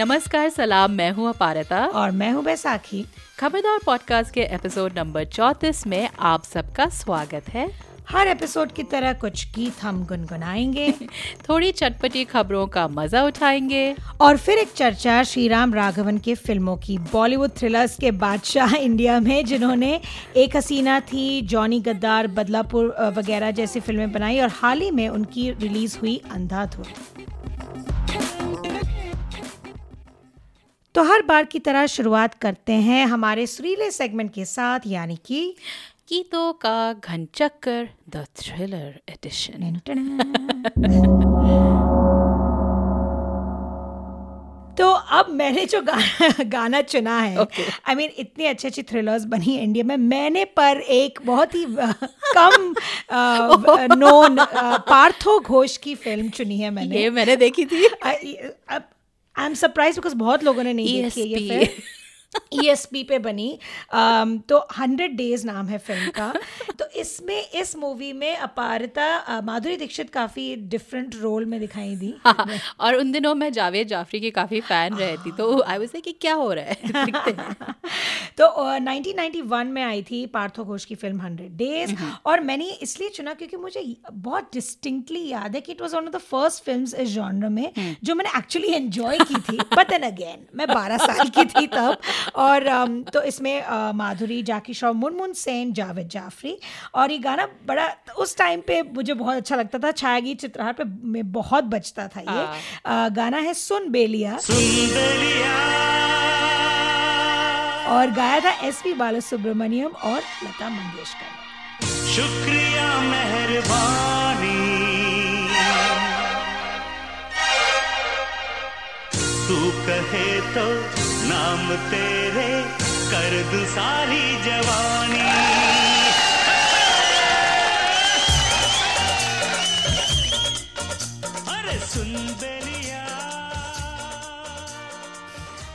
नमस्कार सलाम मैं हूँ अपारता। और मैं हूँ बैसाखी। खबरदार पॉडकास्ट के एपिसोड नंबर चौतीस में आप सबका स्वागत है। हर एपिसोड की तरह कुछ गीत हम गुनगुनाएँगे। थोड़ी चटपटी खबरों का मज़ा उठाएँगे। और फिर एक चर्चा श्री राम राघवन के फ़िल्मों की बॉलीवुड थ्रिलर्स के बादशाह इंडिया में जिन्होंने एक हसीना थी जॉनी गद्दार बदलापुर वगैरह जैसी फ़िल्में बनाई और हाल ही में उनकी रिलीज़ हुई अंधाधुन। तो हर बार की तरह शुरुआत करते हैं हमारे सुरीले सेगमेंट के साथ यानी कि गीतों का घनचक्कर द थ्रिलर एडिशन तो अब मैंने जो गाना गाना चुना है I okay. I mean mean, इतनी अच्छी अच्छी थ्रिलर्स बनी है इंडिया में। मैंने पर एक बहुत ही कम नोन पार्थो घोष की फ़िल्म चुनी है मैंने। ये मैंने देखी थी। अब आई एम सरप्राइज़ बिकॉज़ बहुत लोगों ने नहीं देखी ये फ़िल्म। ई एस पी पे बनी। Um, तो हंड्रेड डेज़ नाम है फ़िल्म का। तो इसमें इस मूवी में अपारता माधुरी दीक्षित काफ़ी डिफरेंट रोल में दिखाई दी। हाँ, और उन दिनों मैं जावेद जाफरी की काफ़ी फ़ैन रहती तो आई वाज कि क्या हो रहा है। तो नाइनटीन uh, 1991 में आई थी पार्थो घोष की फ़िल्म हंड्रेड डेज़ और मैंने इसलिए चुना क्योंकि मुझे बहुत डिस्टिंक्टली याद है कि it was one of the first film इस जॉनर में हम्म। जो मैंने एक्चुअली एंजॉय की थी बट एन अगेन मैं बारह साल की थी तब और um, तो इसमें uh, माधुरी जाकी श्रॉ मुनमुन सेन जावेद जाफरी और ये गाना बड़ा उस टाइम पे मुझे बहुत अच्छा लगता था। छायागी चित्रहार पे में बहुत बचता था ये। हाँ। uh, गाना है सुन बेलिया। सुन बेलिया। और गाया था एस पी बाला सुब्रमण्यम और लता मंगेशकर। शुक्रिया मेहरबानी। तू कहे तो नाम तेरे कर दू सारी जवानी।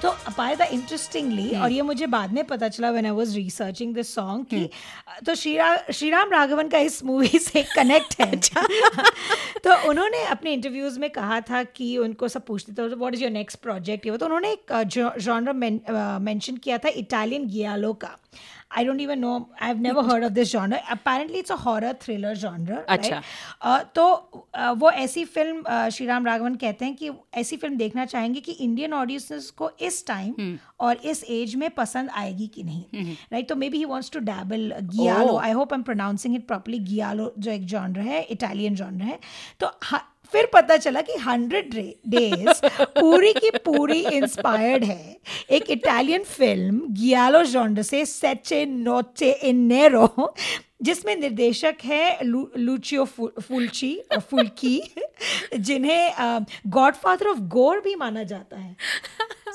तो अपायदा इंटरेस्टिंगली और ये मुझे बाद में पता चला when I was researching this song कि तो श्रीरा श्रीराम राघवन का इस मूवी से कनेक्ट है। अच्छा। तो उन्होंने अपने इंटरव्यूज़ में कहा था कि उनको सब पूछते थे what is your next project ये तो उन्होंने एक जॉनर मेंशन किया था इटालियन गियालो का। I don't even know. I've never heard of this genre. Apparently, it's a horror thriller genre. अच्छा. Right? Uh, तो uh, वो ऐसी फ़िल्म श्री राम राघवन कहते हैं कि ऐसी फ़िल्म देखना चाहेंगे कि इंडियन ऑडियंस को इस टाइम hmm. और इस एज में पसंद आएगी कि नहीं राइट hmm. right? तो maybe he wants to dabble giallo I hope I am pronouncing it properly giallo जो एक जॉनर है इटालियन जॉनर है तो फिर पता चला कि हंड्रेड डेज़ पूरी की पूरी इंस्पायर्ड है। एक इटालियन फ़िल्म गियालो जोंड से सेचे नोचे इन नेरो जिसमें निर्देशक है लू, लूचियो फुलची फुल्की जिन्हें गॉडफादर ऑफ़ गोर भी माना जाता है।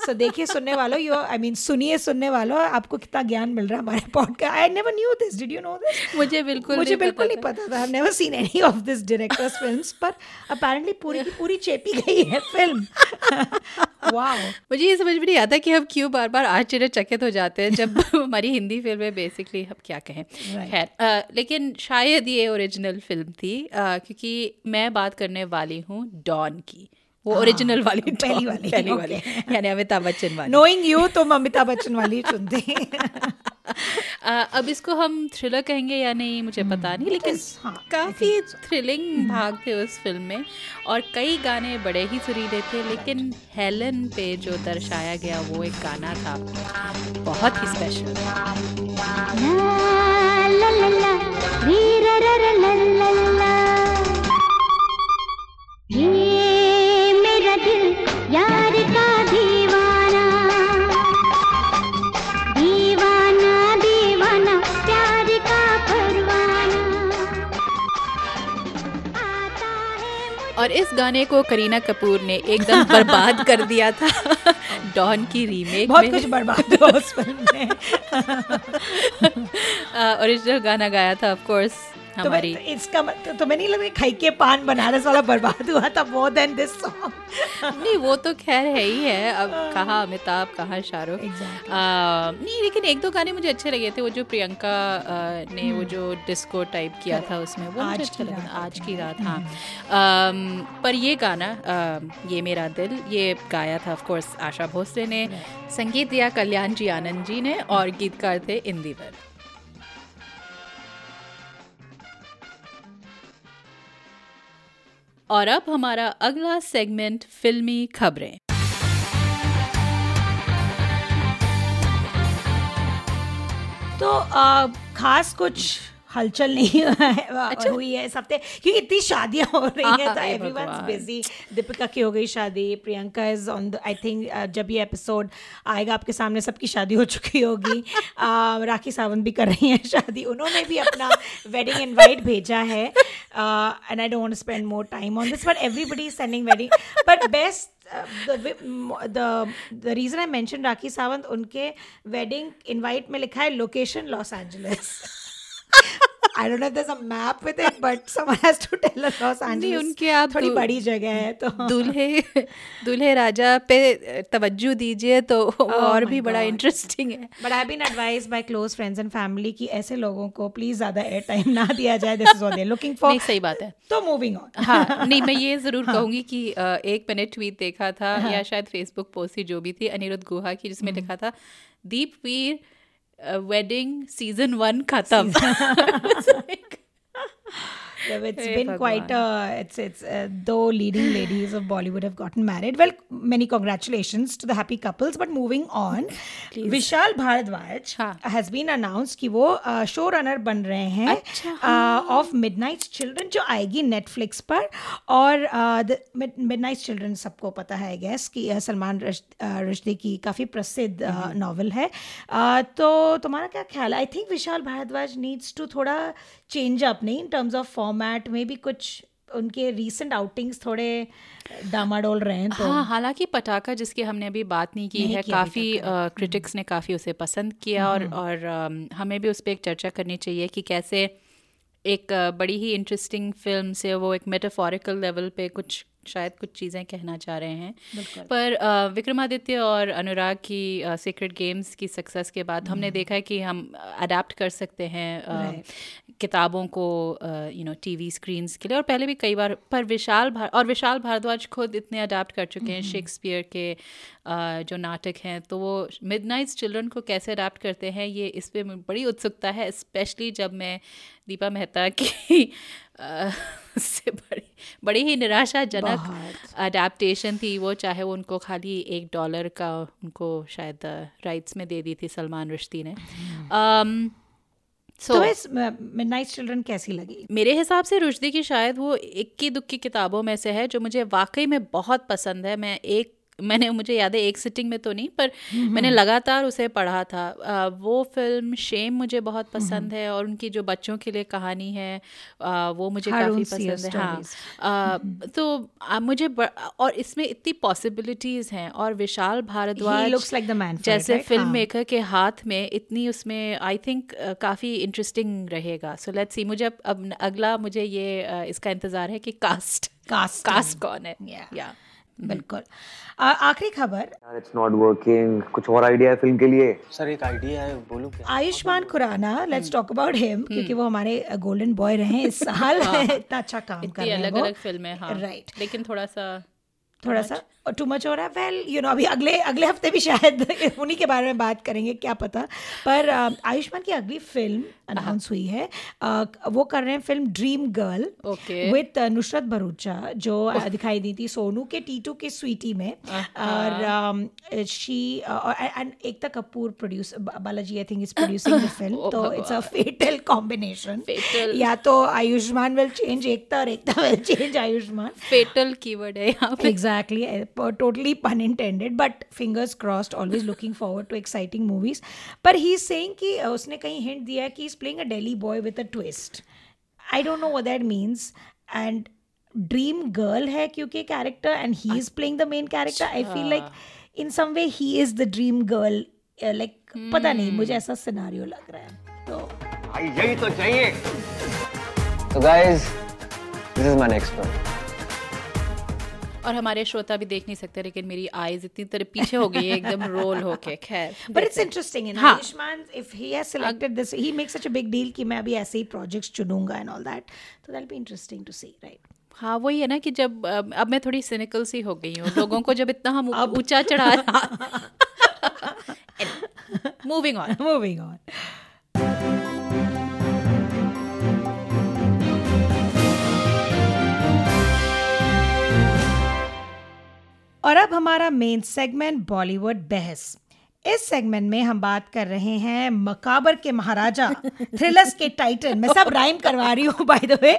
सो देखिए सुनने वालों यू आई मीन सुनिए सुनने वालों आपको कितना ज्ञान मिल रहा है हमारे podcast I never knew this did you know this मुझे बिल्कुल मुझे बिल्कुल नहीं पता था। I never seen any of this directors films पर अपेरेंटली पूरी की पूरी चेपी गई है फ़िल्म वाओ मुझे ये समझ में नहीं आता कि हम क्यों बार बार आश्चर्यचकित हो जाते हैं जब हमारी हिंदी फ़िल्म है बेसिकली हम क्या कहें। खैर लेकिन शायद ये ओरिजिनल फ़िल्म थी क्योंकि मैं बात करने वाली हूँ डॉन की। वो ओरिजिनल हाँ, वाली पहली वाली पहली वाली। यानी अमिताभ बच्चन वाली। नोइंग यू तुम अमिताभ बच्चन वाली सुनते अब इसको हम थ्रिलर कहेंगे या नहीं मुझे पता hmm, नहीं लेकिन हाँ, काफ़ी थ्रिलिंग hmm. भाग थे उस फ़िल्म में और कई गाने बड़े ही सुरीले थे लेकिन हेलन पे जो दर्शाया गया वो एक गाना था बहुत ही स्पेशल ला ला, ला, ला, और इस गाने को करीना कपूर ने एकदम बर्बाद कर दिया था। डॉन की रीमेक बहुत में। कुछ बर्बाद हुआ उस फ़िल्म में। ओरिजिनल गाना गाया था ऑफ़ कोर्स हमारी। तुम्हें इसका मत- तुम्हें नहीं खाई के पान बनारस वाला बर्बाद हुआ था मोर देन दिस सॉन्ग नहीं वो तो खैर है ही है। अब कहाँ अमिताभ कहाँ शाहरुख? Exactly. नहीं लेकिन एक दो गाने मुझे अच्छे लगे थे वो जो प्रियंका ने वो जो डिस्को टाइप किया था उसमें वो आज अच्छा लगा आज की रात हाँ। अम, पर ये गाना ये मेरा दिल ये गाया था ऑफ़ कोर्स आशा भोसले ने संगीत दिया कल्याण जी आनंद जी ने और गीतकार थे इंदिवर। और अब हमारा अगला सेगमेंट फिल्मी खबरें। तो आ, खास कुछ हलचल नहीं है अच्छा। हुई है इस हफ़्ते क्योंकि इतनी शादियाँ हो रही हैं तो हाय एवरीवनस भगवान। बिज़ी दीपिका की हो गई शादी Priyanka is on the I think जब ये एपिसोड आएगा आपके सामने सबकी शादी हो चुकी होगी। आ, राखी सावंत भी कर रही हैं शादी। उन्होंने भी अपना वेडिंग इनवाइट भेजा है। And I don't spend more time on this but everybody is sending wedding but best the reason I mention Rakhi Sawant उनके वेडिंग invite में लिखा है location Los Los I don't know if there's a map with it, but someone has to tell us Los Angeles. उनके आप थोड़ी बड़ी जगह है तो दूल्हे दूल्हे राजा पे तवज्जो दीजिए तो और Oh my भी बड़ा इंटरेस्टिंग है। But I've been advised by close friends and family कि ऐसे लोगों को प्लीज़ ज़्यादा एयर टाइम ना दिया जाए this is what they looking for सही बात है। तो मूविंग ऑन हाँ नहीं मैं ये ज़रूर कहूँगी कि एक मैंने ट्वीट देखा था या शायद फेसबुक पोस्ट ही जो भी थी अनिरुद्ध गुहा की जिसमें लिखा था Deep Veer wedding season one खत्म Yeah, it's Hey, been Bhagwan. quite a it's it's uh, though leading ladies of Bollywood have gotten married. Well, many congratulations to the happy couples. But moving on, Please. Vishal Bharadwaj हाँ. has been announced कि वो show runner बन रहे हैं of midnight children जो आएगी Netflix पर और मिडनाइट चिल्ड्रन सबको पता है गैस कि uh, सलमान रुश्दी की काफ़ी प्रसिद्ध नॉवल है Uh, तो तुम्हारा क्या ख्याल है I think Vishal Bhardwaj needs to थोड़ा चेंज अप नहीं इन टर्म्स ऑफ़ फॉर्मेट में भी कुछ उनके रीसेंट आउटिंग्स थोड़े डामाडोल रहे हैं तो हाँ हालाँकि पटाखा जिसकी हमने अभी बात नहीं की नहीं है काफ़ी क्रिटिक्स ने काफ़ी उसे पसंद किया और और अम, हमें भी उस पर एक चर्चा करनी चाहिए कि कैसे एक बड़ी ही इंटरेस्टिंग फ़िल्म से वो एक मेटाफोरिकल लेवल पे कुछ शायद कुछ चीज़ें कहना चाह रहे हैं। पर विक्रमादित्य और अनुराग की सीक्रेट गेम्स की सक्सेस के बाद हमने देखा है कि हम अडेप्ट कर सकते हैं किताबों को यू नो टीवी स्क्रीन्स के लिए। और पहले भी कई बार पर विशाल भार और विशाल भारद्वाज खुद इतने अडेप्ट कर चुके हैं शेक्सपियर के अ, जो नाटक हैं तो वो मिडनाइट्स चिल्ड्रन को कैसे अडेप्ट करते हैं ये इस पर बड़ी उत्सुकता है स्पेशली जब मैं दीपा मेहता की से बड़ी बड़ी ही निराशाजनक। अडेप्टेशन थी वो चाहे वो उनको खाली एक डॉलर का उनको शायद राइट्स में दे दी थी सलमान रुश्दी ने। um, so, तो इस मिडनाइट चिल्ड्रन कैसी लगी? मेरे हिसाब से रुश्दी की शायद वो इक्की दुक्की किताबों में से है जो मुझे वाकई में बहुत पसंद है। मैं एक मैंने मुझे याद है एक सिटिंग में तो नहीं पर मैंने लगातार उसे पढ़ा था। अ, वो फ़िल्म शेम मुझे बहुत पसंद है और उनकी जो बच्चों के लिए कहानी है अ, वो मुझे काफ़ी पसंद है। हाँ अ, तो अ, मुझे और इसमें इतनी पॉसिबिलिटीज़ हैं और विशाल भारद्वाज like जैसे? फ़िल्म हाँ। मेकर के हाथ में इतनी उसमें आई थिंक काफ़ी इंटरेस्टिंग रहेगा। सो लेट्स सी मुझे अब, अगला मुझे ये इसका इंतज़ार है कि कास्ट कास्ट कास्ट कौन है। Yeah. या बिल्कुल। आखिरी खबर। इट्स नॉट वर्किंग कुछ और आइडिया है फ़िल्म के लिए? सर एक आइडिया है बोलूँ क्या? Ayushmann Khurrana let's talk about him क्योंकि वो हमारे गोल्डन बॉय रहे इस साल। इतना अच्छा काम कर रहे हैं अलग अलग फ़िल्में हाँ राइट लेकिन थोड़ा सा थोड़ा सा टू मच हो रहा है? वेल यू नो अभी अगले अगले हफ़्ते भी शायद उन्हीं के बारे में बात करेंगे क्या पता। पर अ, आयुष्मान की अगली फ़िल्म अनाउंस हुई है। अ, वो कर रहे हैं film Dream Girl. With Nusrat Bharucha जो अ, दिखाई दी थी सोनू के टीटू के स्वीटी में। और she and Ekta Kapoor produce Balaji I think is producing the film Oh, तो इट्स अ फेटल कॉम्बिनेशन या तो आयुष्मान विल चेंज एकता और Ekta will change Ayushmann. Fatal keyword है यहाँ पे। Exactly uh, totally pun intended but fingers crossed always looking forward to exciting movies पर ही is saying कि उसने कहीं हिंट दिया है कि is playing a daily boy with a twist I don't know what that means and dream girl है क्योंकि character and he is playing the main character I feel like in some way he is the dream girl like पता नहीं मुझे ऐसा scenario लग रहा है तो यही तो चाहिए So guys, this is my next one. और हमारे श्रोता भी देख नहीं सकते लेकिन मेरी आईज इतनी तरह पीछे हो गई है एकदम रोल होके। खैर इंटरेस्टिंग ही। बिग डील कि मैं अभी ऐसे ही प्रोजेक्ट्स चुनूँगा एंड ऑल दैट तो that be interesting to see right हाँ वही है ना कि जब अब मैं थोड़ी सिनिकल सी हो गई हूँ लोगों को जब इतना हम ऊँचा चढ़ा मूविंग ऑन मूविंग ऑन और अब हमारा मेन सेगमेंट बॉलीवुड बहस। इस सेगमेंट में हम बात कर रहे हैं मकाबर के महाराजा थ्रिलर्स के टाइटन मैं सब राइम करवा रही हूँ बाय द वे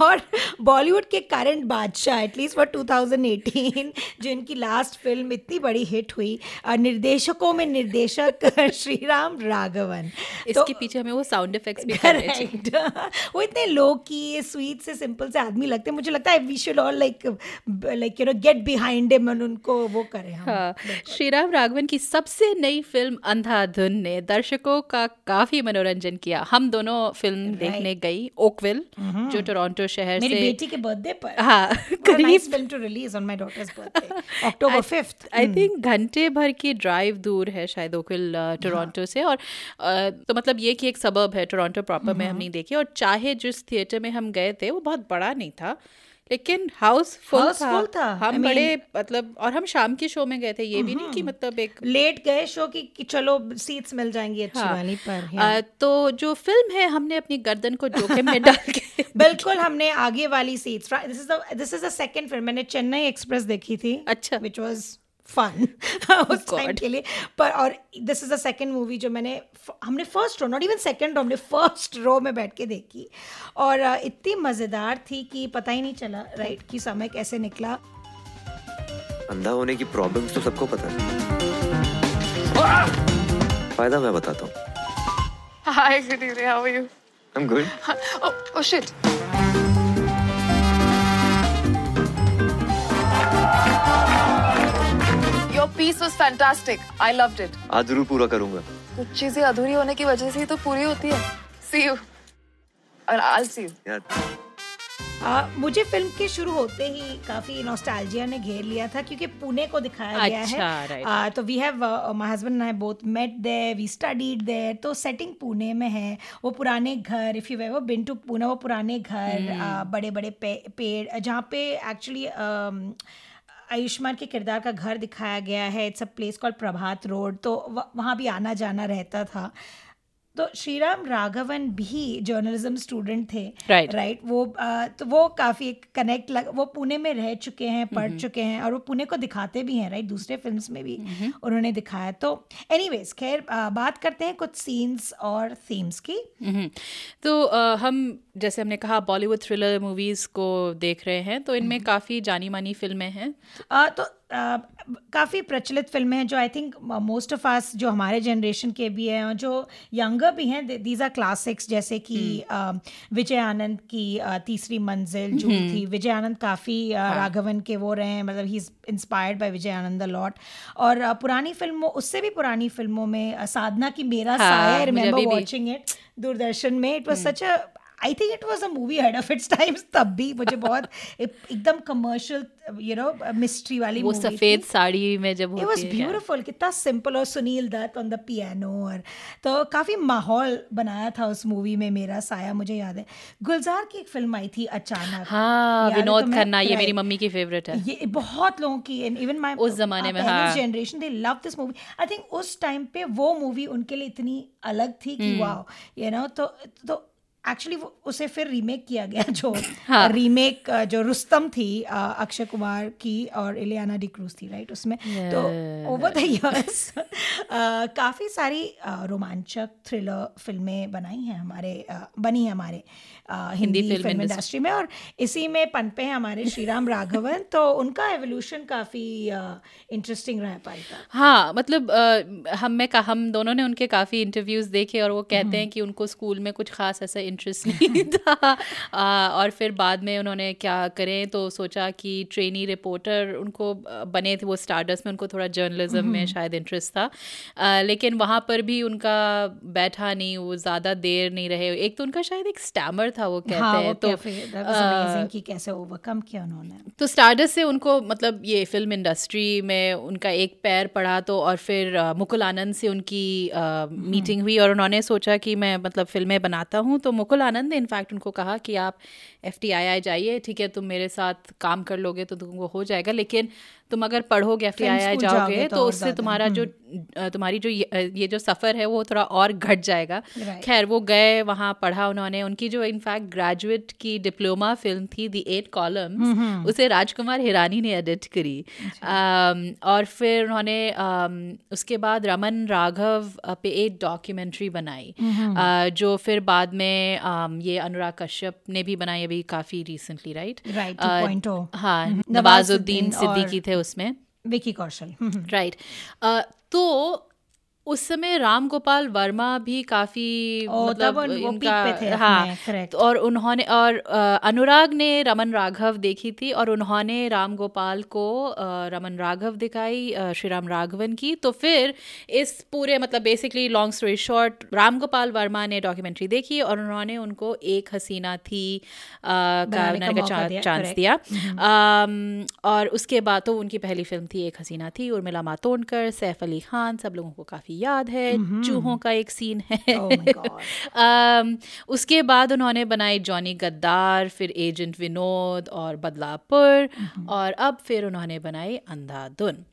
और बॉलीवुड के करंट बादशाह एटलीस्ट फॉर 2018 जो इनकी लास्ट फ़िल्म इतनी बड़ी हिट हुई निर्देशकों में निर्देशक श्री राम राघवन इसके तो, पीछे हमें वो साउंड इफेक्ट्स भी चाहिए। करेक्ट वो इतने लो की स्वीट से सिंपल से आदमी लगते हैं। मुझे लगता है we should all like like you know get behind him उनको वो करें हम। हाँ। श्रीराम राघवन की सबसे नई फ़िल्म अंधाधुन ने दर्शकों का काफ़ी मनोरंजन किया। हम दोनों फ़िल्म देखने गई ओकविल जो टोरंटो शहर मेरी से बेटी के बर्थडे पर। हाँ करीब film to release on my daughter's birthday October 5th I think घंटे भर की ड्राइव दूर है शायद ओकविल टोरंटो से और अ, तो मतलब ये कि एक सबब है टोरंटो प्रॉपर में हम नहीं देखी और चाहे जिस थिएटर में हम गए थे वो बहुत बड़ा नहीं था। लेकिन हाउस फुल था, था। हम I mean- बड़े मतलब और हम शाम के शो में गए थे ये भी नहीं कि मतलब एक लेट गए शो की कि चलो सीट्स मिल जाएँगी अच्छी हाँ, वाली पर आ, तो जो फ़िल्म है हमने अपनी गर्दन को जोखिम में डाल के बिल्कुल हमने आगे वाली seats this is this is the second film मैंने चेन्नई एक्सप्रेस देखी थी अच्छा। विच वाज फन उस टाइम के लिए पर और this is the second movie जो मैंने हमने first row not even second row हमने फ़र्स्ट रो में बैठ के देखी और इतनी मज़ेदार थी कि पता ही नहीं चला राइट कि समय कैसे निकला अंधा होने की प्रॉब्लम्स तो सबको पता है फ़ायदा मैं बताता हूँ Hi, good evening. How are you? I'm good. Oh, oh shit. Piece was fantastic. I loved it. आज ज़रूर पूरा करूँगा कुछ चीज़ें अधूरी होने की वजह से ही तो पूरी होती है. See you. और I'll see you. यार आ, मुझे फ़िल्म के शुरू होते ही काफ़ी नॉस्टैल्जिया ने घेर लिया था क्योंकि पुणे को दिखाया अच्छा, गया अच्छा, है right. आ, तो we have my husband and I both met there we studied there तो सेटिंग पुणे में है वो पुराने घर if you ever been to Pune वो पुराने घर आ, बड़े बड़े पे, पेड़ जहाँ पे एक्चुअली आयुष्मान के किरदार का घर दिखाया गया है। It's a place call Prabhat road तो वहाँ भी आना जाना रहता था। तो श्रीराम राघवन भी जर्नलिज्म स्टूडेंट थे राइट Right. Right right? वो अ, तो वो काफ़ी एक कनेक्ट लग वो पुणे में रह चुके हैं पढ़ mm-hmm. चुके हैं और वो पुणे को दिखाते भी हैं राइट right? दूसरे फिल्म्स में भी mm-hmm. उन्होंने दिखाया तो एनीवेज खैर बात करते हैं कुछ सीन्स और थीम्स की मम्म। तो अ, हम जैसे हमने कहा बॉलीवुड थ्रिलर मूवीज़ को देख रहे हैं तो इनमें काफ़ी जानी मानी फ़िल्में हैं अ, तो काफ़ी प्रचलित फ़िल्में हैं जो I think most of us जो हमारे जनरेशन के भी हैं और जो यंगर भी हैं दीज आर क्लासिक्स जैसे कि अ, विजय आनंद की तीसरी मंजिल जो थी। विजय आनंद काफ़ी राघवन के वो रहे हैं मतलब he is inspired by Vijay Anand lot और पुरानी फ़िल्मों उससे भी पुरानी फ़िल्मों में साधना की मेरा हाँ, साया रिमेंबर वॉचिंग इट दूरदर्शन में। It was such a I think it was a movie ahead of its times तब भी मुझे बहुत एकदम कमर्शियल यू नो मिस्ट्री वाली वो सफ़ेद साड़ी में जब It was होती है beautiful कितना सिंपल और Sunil Dutt on the piano और तो काफ़ी माहौल बनाया था उस मूवी में मेरा साया मुझे याद है। गुलजार की एक फ़िल्म आई थी अचानक। हाँ विनोद? खन्ना ये मेरी मम्मी की फेवरेट है। ये बहुत लोगों की इवन माय उस जमाने में, हाँ। Generation they love this movie I think उस टाइम पे वो मूवी उनके लिए इतनी अलग थी। कि वाओ यू नो तो तो एक्चुअली उसे फिर रीमेक किया गया जो हाँ। रीमेक जो रुस्तम थी अक्षय कुमार की और इलियाना डिक्रूज थी राइट उसमें तो ओवर द इयर्स काफ़ी सारी रोमांचक थ्रिलर फ़िल्में बनाई हैं हमारे अ, बनी हैं हमारे अ, हिंदी फ़िल्म फ़िल्म इंडस्ट्री में। और इसी में पनपे हैं हमारे श्रीराम राघवन तो उनका एवोल्यूशन काफ़ी इंटरेस्टिंग रहा है पारिका। हाँ मतलब अ, हम में हम दोनों ने उनके काफ़ी इंटरव्यूज़ देखे और वो कहते हैं कि उनको स्कूल में कुछ खास ऐसा इंटरेस्ट नहीं था। आ, और फिर बाद में उन्होंने क्या करें तो सोचा कि ट्रेनी रिपोर्टर उनको बने थे वो स्टार्डस में उनको थोड़ा जर्नलिज्म में शायद इंटरेस्ट था। आ, लेकिन वहाँ पर भी उनका बैठा नहीं वो ज़्यादा देर नहीं रहे। एक तो उनका शायद एक स्टैमर था वो कहते हाँ हैं तो कि कैसे ओवरकम किया उन्होंने. तो स्टारडस्ट से उनको मतलब ये फ़िल्म इंडस्ट्री में उनका एक पैर पड़ा तो और फिर मुकुल आनंद से उनकी मीटिंग हुई और उन्होंने सोचा कि मैं मतलब फ़िल्में बनाता हूँ तो मुकुल आनंद ने इनफैक्ट उनको कहा कि आप एफ़ टी आई आई जाइए, ठीक है, तुम मेरे साथ काम कर लोगे तो तुमको हो जाएगा, लेकिन तुम अगर पढ़ोगे एफ़ आई आई जाओगे तो तो उससे तुम्हारा जो तुम्हारी जो ये, ये जो सफ़र है वो थोड़ा और घट जाएगा। Right. खैर वो गए वहाँ पढ़ा उन्होंने। उनकी जो इनफैक्ट ग्रेजुएट की डिप्लोमा फ़िल्म थी दी एट कॉलम्स उसे राजकुमार हिरानी ने एडिट करी। um, और फिर उन्होंने um, उसके बाद रमन राघव पे एक डॉक्यूमेंट्री बनाई। uh, जो फिर बाद में um, ये अनुराग कश्यप ने भी बनाई अभी काफ़ी रिसेंटली राइट हाँ नवाजुद्दीन सिद्दीकी थे उसमें। विकी कौशल। राइट तो उस समय राम गोपाल वर्मा भी काफ़ी ओ, मतलब इनका पे थे हाँ correct. और उन्होंने और अनुराग ने रमन राघव देखी थी और उन्होंने राम गोपाल को रमन राघव दिखाई श्री राम राघवन की। तो फिर इस पूरे मतलब basically long story short Ram Gopal Varma ने डॉक्यूमेंट्री देखी और उन्होंने उनको एक हसीना थी का का दिया, चांस दिया। और उसके बाद तो उनकी पहली फ़िल्म थी एक हसीना थी उर्मिला मातोंडकर सैफ अली खान सब लोगों को काफ़ी याद है चूहों का एक सीन है। Oh my उसके बाद उन्होंने बनाई जॉनी गद्दार फिर एजेंट विनोद और बदलापुर और अब फिर उन्होंने बनाई अंधाधुन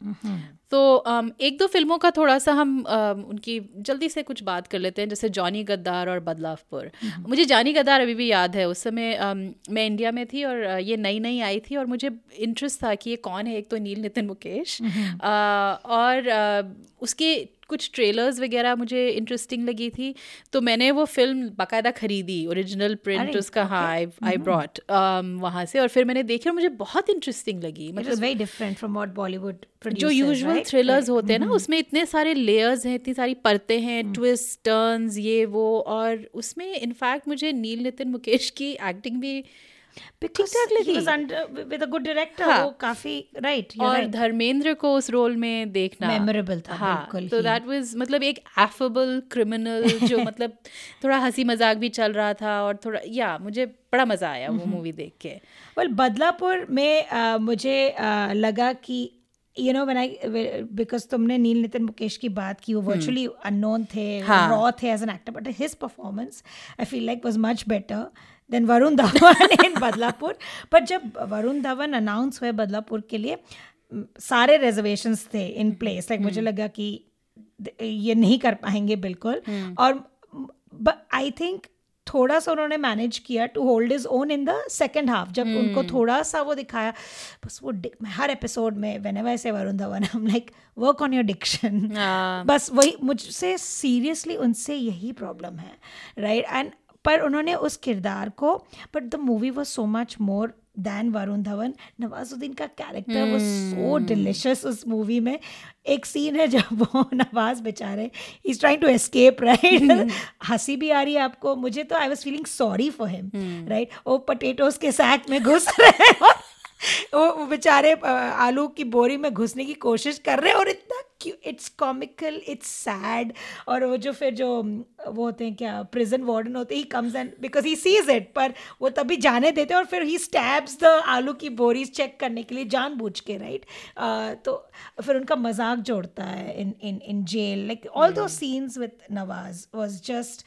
तो um, एक दो फ़िल्मों का थोड़ा सा हम um, उनकी जल्दी से कुछ बात कर लेते हैं जैसे जॉनी गद्दार और बदलावपुर मुझे जॉनी गद्दार अभी भी याद है उस समय um, मैं इंडिया में थी और uh, ये नई नई आई थी और मुझे इंटरेस्ट था कि ये कौन है एक तो नील नितिन मुकेश uh, और uh, उसके कुछ ट्रेलर्स वगैरह मुझे इंटरेस्टिंग लगी थी तो मैंने वो फ़िल्म बाकायदा खरीदी ओरिजिनल प्रिंट उसका हाँ आई ब्रॉट वहाँ से और फिर मैंने देखी और मुझे बहुत इंटरेस्टिंग लगी मतलब different from what Bollywood produces, जो यूजुअल right? थ्रिलर्स होते हैं ना उसमें इतने सारे लेयर्स हैं इतनी सारी परतें हैं ट्विस्ट टर्न्स ये वो और उसमें इनफैक्ट मुझे नील नितिन मुकेश की एक्टिंग भी हाँ। वो काफ़ी right, और right. धर्मेंद्र को उस रोल में देखना। Memorable था, हाँ बिल्कुल तो दैट वाज मतलब एक एफेबल क्रिमिनल जो मतलब थोड़ा हँसी मज़ाक भी चल रहा था और थोड़ा या मुझे बड़ा मज़ा आया वो मूवी देख के। Well बदलापुर में uh, मुझे uh, लगा कि you know when I because तुमने नील नितिन मुकेश की बात की वो वर्चुअली अननोन थे। रॉ थे as an actor but his performance I feel like was much better than Varun Dhawan in Badlapur but जब वरुण धवन अनाउंस हुए बदलापुर के लिए सारे रिजर्वेशंस थे इन प्लेस लाइक मुझे लगा कि ये नहीं कर पाएँगे बिल्कुल और आई थिंक थोड़ा सा उन्होंने मैनेज किया to hold his own in the second half जब उनको थोड़ा सा वो दिखाया बस वो हर एपिसोड में वेन एवर से वरुण धवन हम like work on your diction. बस वही मुझसे सीरियसली उनसे यही प्रॉब्लम है राइट एंड पर उन्होंने उस किरदार को but the movie was so much more than Varun Dhawan Nawazuddin का कैरेक्टर वो सो डिलिशियस उस मूवी में। एक सीन है जब वो नवाज़ बेचारे is trying to escape right हँसी भी आ रही है आपको। मुझे तो I was feeling sorry for him right वो पटेटोज के सैक में घुस रहे हैं वो वो बेचारे आलू की बोरी में घुसने की कोशिश कर रहे हैं और इतना इट्स कॉमिकल इट्स सैड और वो जो फिर जो वो होते हैं क्या प्रिजन वार्डन होते ही comes and because he sees it पर वो तभी जाने देते हैं और फिर ही स्टैब्स द आलू की बोरीज चेक करने के लिए जानबूझ के राइट तो फिर उनका मज़ाक जोड़ता है in in in jail like all those scenes with Nawaz was just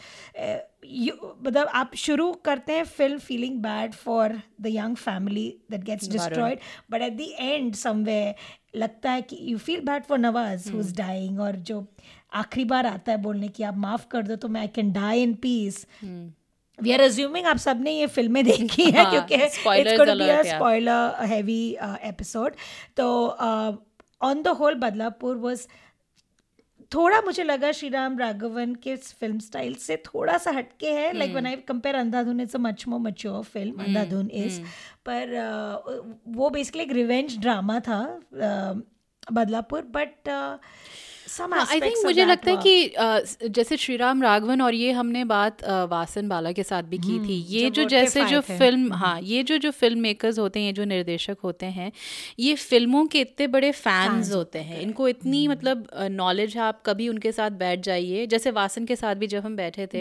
मतलब आप शुरू करते हैं film feeling bad for the young family that gets destroyed but at the end somewhere लगता है कि you feel bad for Nawaz who is dying और जो आखिरी बार आता है बोलने की आप माफ़ कर दो तो मैं I can die in peace we are assuming आप सबने ये फ़िल्में देखी है हाँ, क्योंकि इट्स. स्पॉइलर हैवी एपिसोड तो on the whole Badlapur was थोड़ा मुझे लगा श्री राम राघवन के फ़िल्म स्टाइल से थोड़ा सा हटके है like one I compare Andhadhun is a much more mature film Andhadhun is पर uh, वो बेसिकली एक रिवेंज ड्रामा था uh, Badlapur but I think of मुझे लगता है कि जैसे श्री राम राघवन और ये हमने बात वासन बाला के साथ भी की थी। ये जो जैसे जो फ़िल्म हाँ ये जो जो फ़िल्म मेकर्स होते हैं ये जो निर्देशक होते हैं ये फ़िल्मों के इतने बड़े फैंस होते हैं। इनको इतनी मतलब नॉलेज है आप कभी उनके साथ बैठ जाइए। जैसे वासन के साथ भी जब हम बैठे थे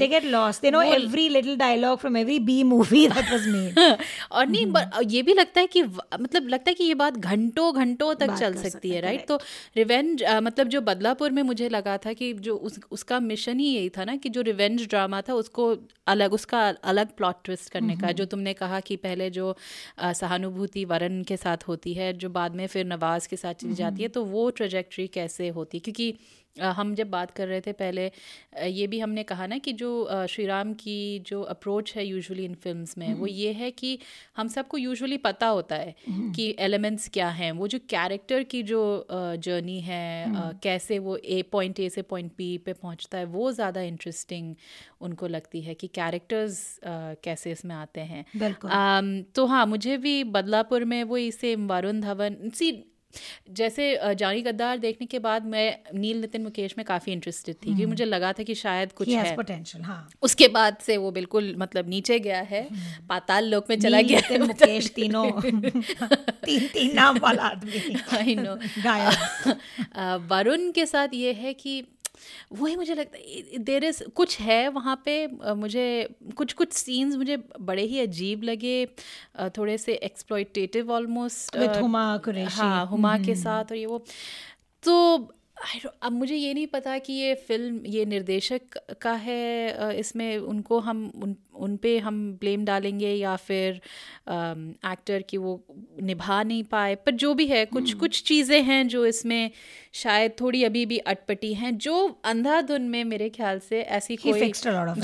और नहीं हम्म। ये भी लगता है कि मतलब लगता है कि ये बात घंटों घंटों तक चल सकती है राइट तो रिवेंज मतलब जो बदलापुर में मुझे लगा था कि जो उस उसका मिशन ही यही था ना कि जो रिवेंज ड्रामा था उसको अलग उसका अलग प्लॉट ट्विस्ट करने का। जो तुमने कहा कि पहले जो सहानुभूति वरण के साथ होती है जो बाद में फिर नवाज़ के साथ चली जाती है तो वो ट्रेजेक्ट्री कैसे होती? है क्योंकि हम जब बात कर रहे थे पहले ये भी हमने कहा ना कि जो श्री राम की जो अप्रोच है यूजुअली इन फिल्म्स में वो ये है कि हम सबको यूजुअली पता होता है कि एलिमेंट्स क्या हैं। वो जो कैरेक्टर की जो जर्नी है कैसे वो ए पॉइंट ए से पॉइंट बी पे पहुँचता है वो ज़्यादा इंटरेस्टिंग उनको लगती है कि कैरेक्टर्स कैसे इसमें आते हैं। तो हाँ मुझे भी बदलापुर में वो इसे वरुण धवन सी जैसे जानी गद्दार देखने के बाद मैं नील नितिन मुकेश में काफ़ी इंटरेस्टेड थी क्योंकि मुझे लगा था कि शायद कुछ है। पोटेंशियल हाँ। उसके बाद से वो बिल्कुल मतलब नीचे गया है पाताल लोक में चला गया नितिन, मुकेश तीनों तीन तीन नाम वाला आदमी। आई नो वरुण के साथ ये है कि वही मुझे लगता है देर इज़ कुछ है वहाँ पे मुझे कुछ कुछ सीन्स मुझे बड़े ही अजीब लगे थोड़े से एक्सप्लॉयटेटिव ऑलमोस्ट हुमा हाँ हुमा के साथ और ये वो। तो अब मुझे ये नहीं पता कि ये फ़िल्म ये निर्देशक का है इसमें उनको हम उन उन पे हम ब्लेम डालेंगे या फिर एक्टर की वो निभा नहीं पाए। पर जो भी है कुछ कुछ चीज़ें हैं जो इसमें शायद थोड़ी अभी भी अटपटी हैं जो अंधाधुन में मेरे ख्याल से ऐसी He कोई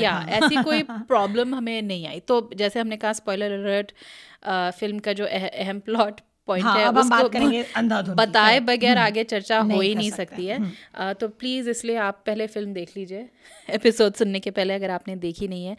या हाँ। ऐसी कोई प्रॉब्लम हमें नहीं आई। तो जैसे हमने कहा स्पॉइलर अलर्ट फ़िल्म का जो अहम प्लॉट पॉइंट हाँ, है अब हम बात करेंगे अंधाधुन बताए बगैर आगे चर्चा हो ही नहीं सकती। है। तो प्लीज़ इसलिए आप पहले फ़िल्म देख लीजिए। एपिसोड सुनने के पहले अगर आपने देखी नहीं है।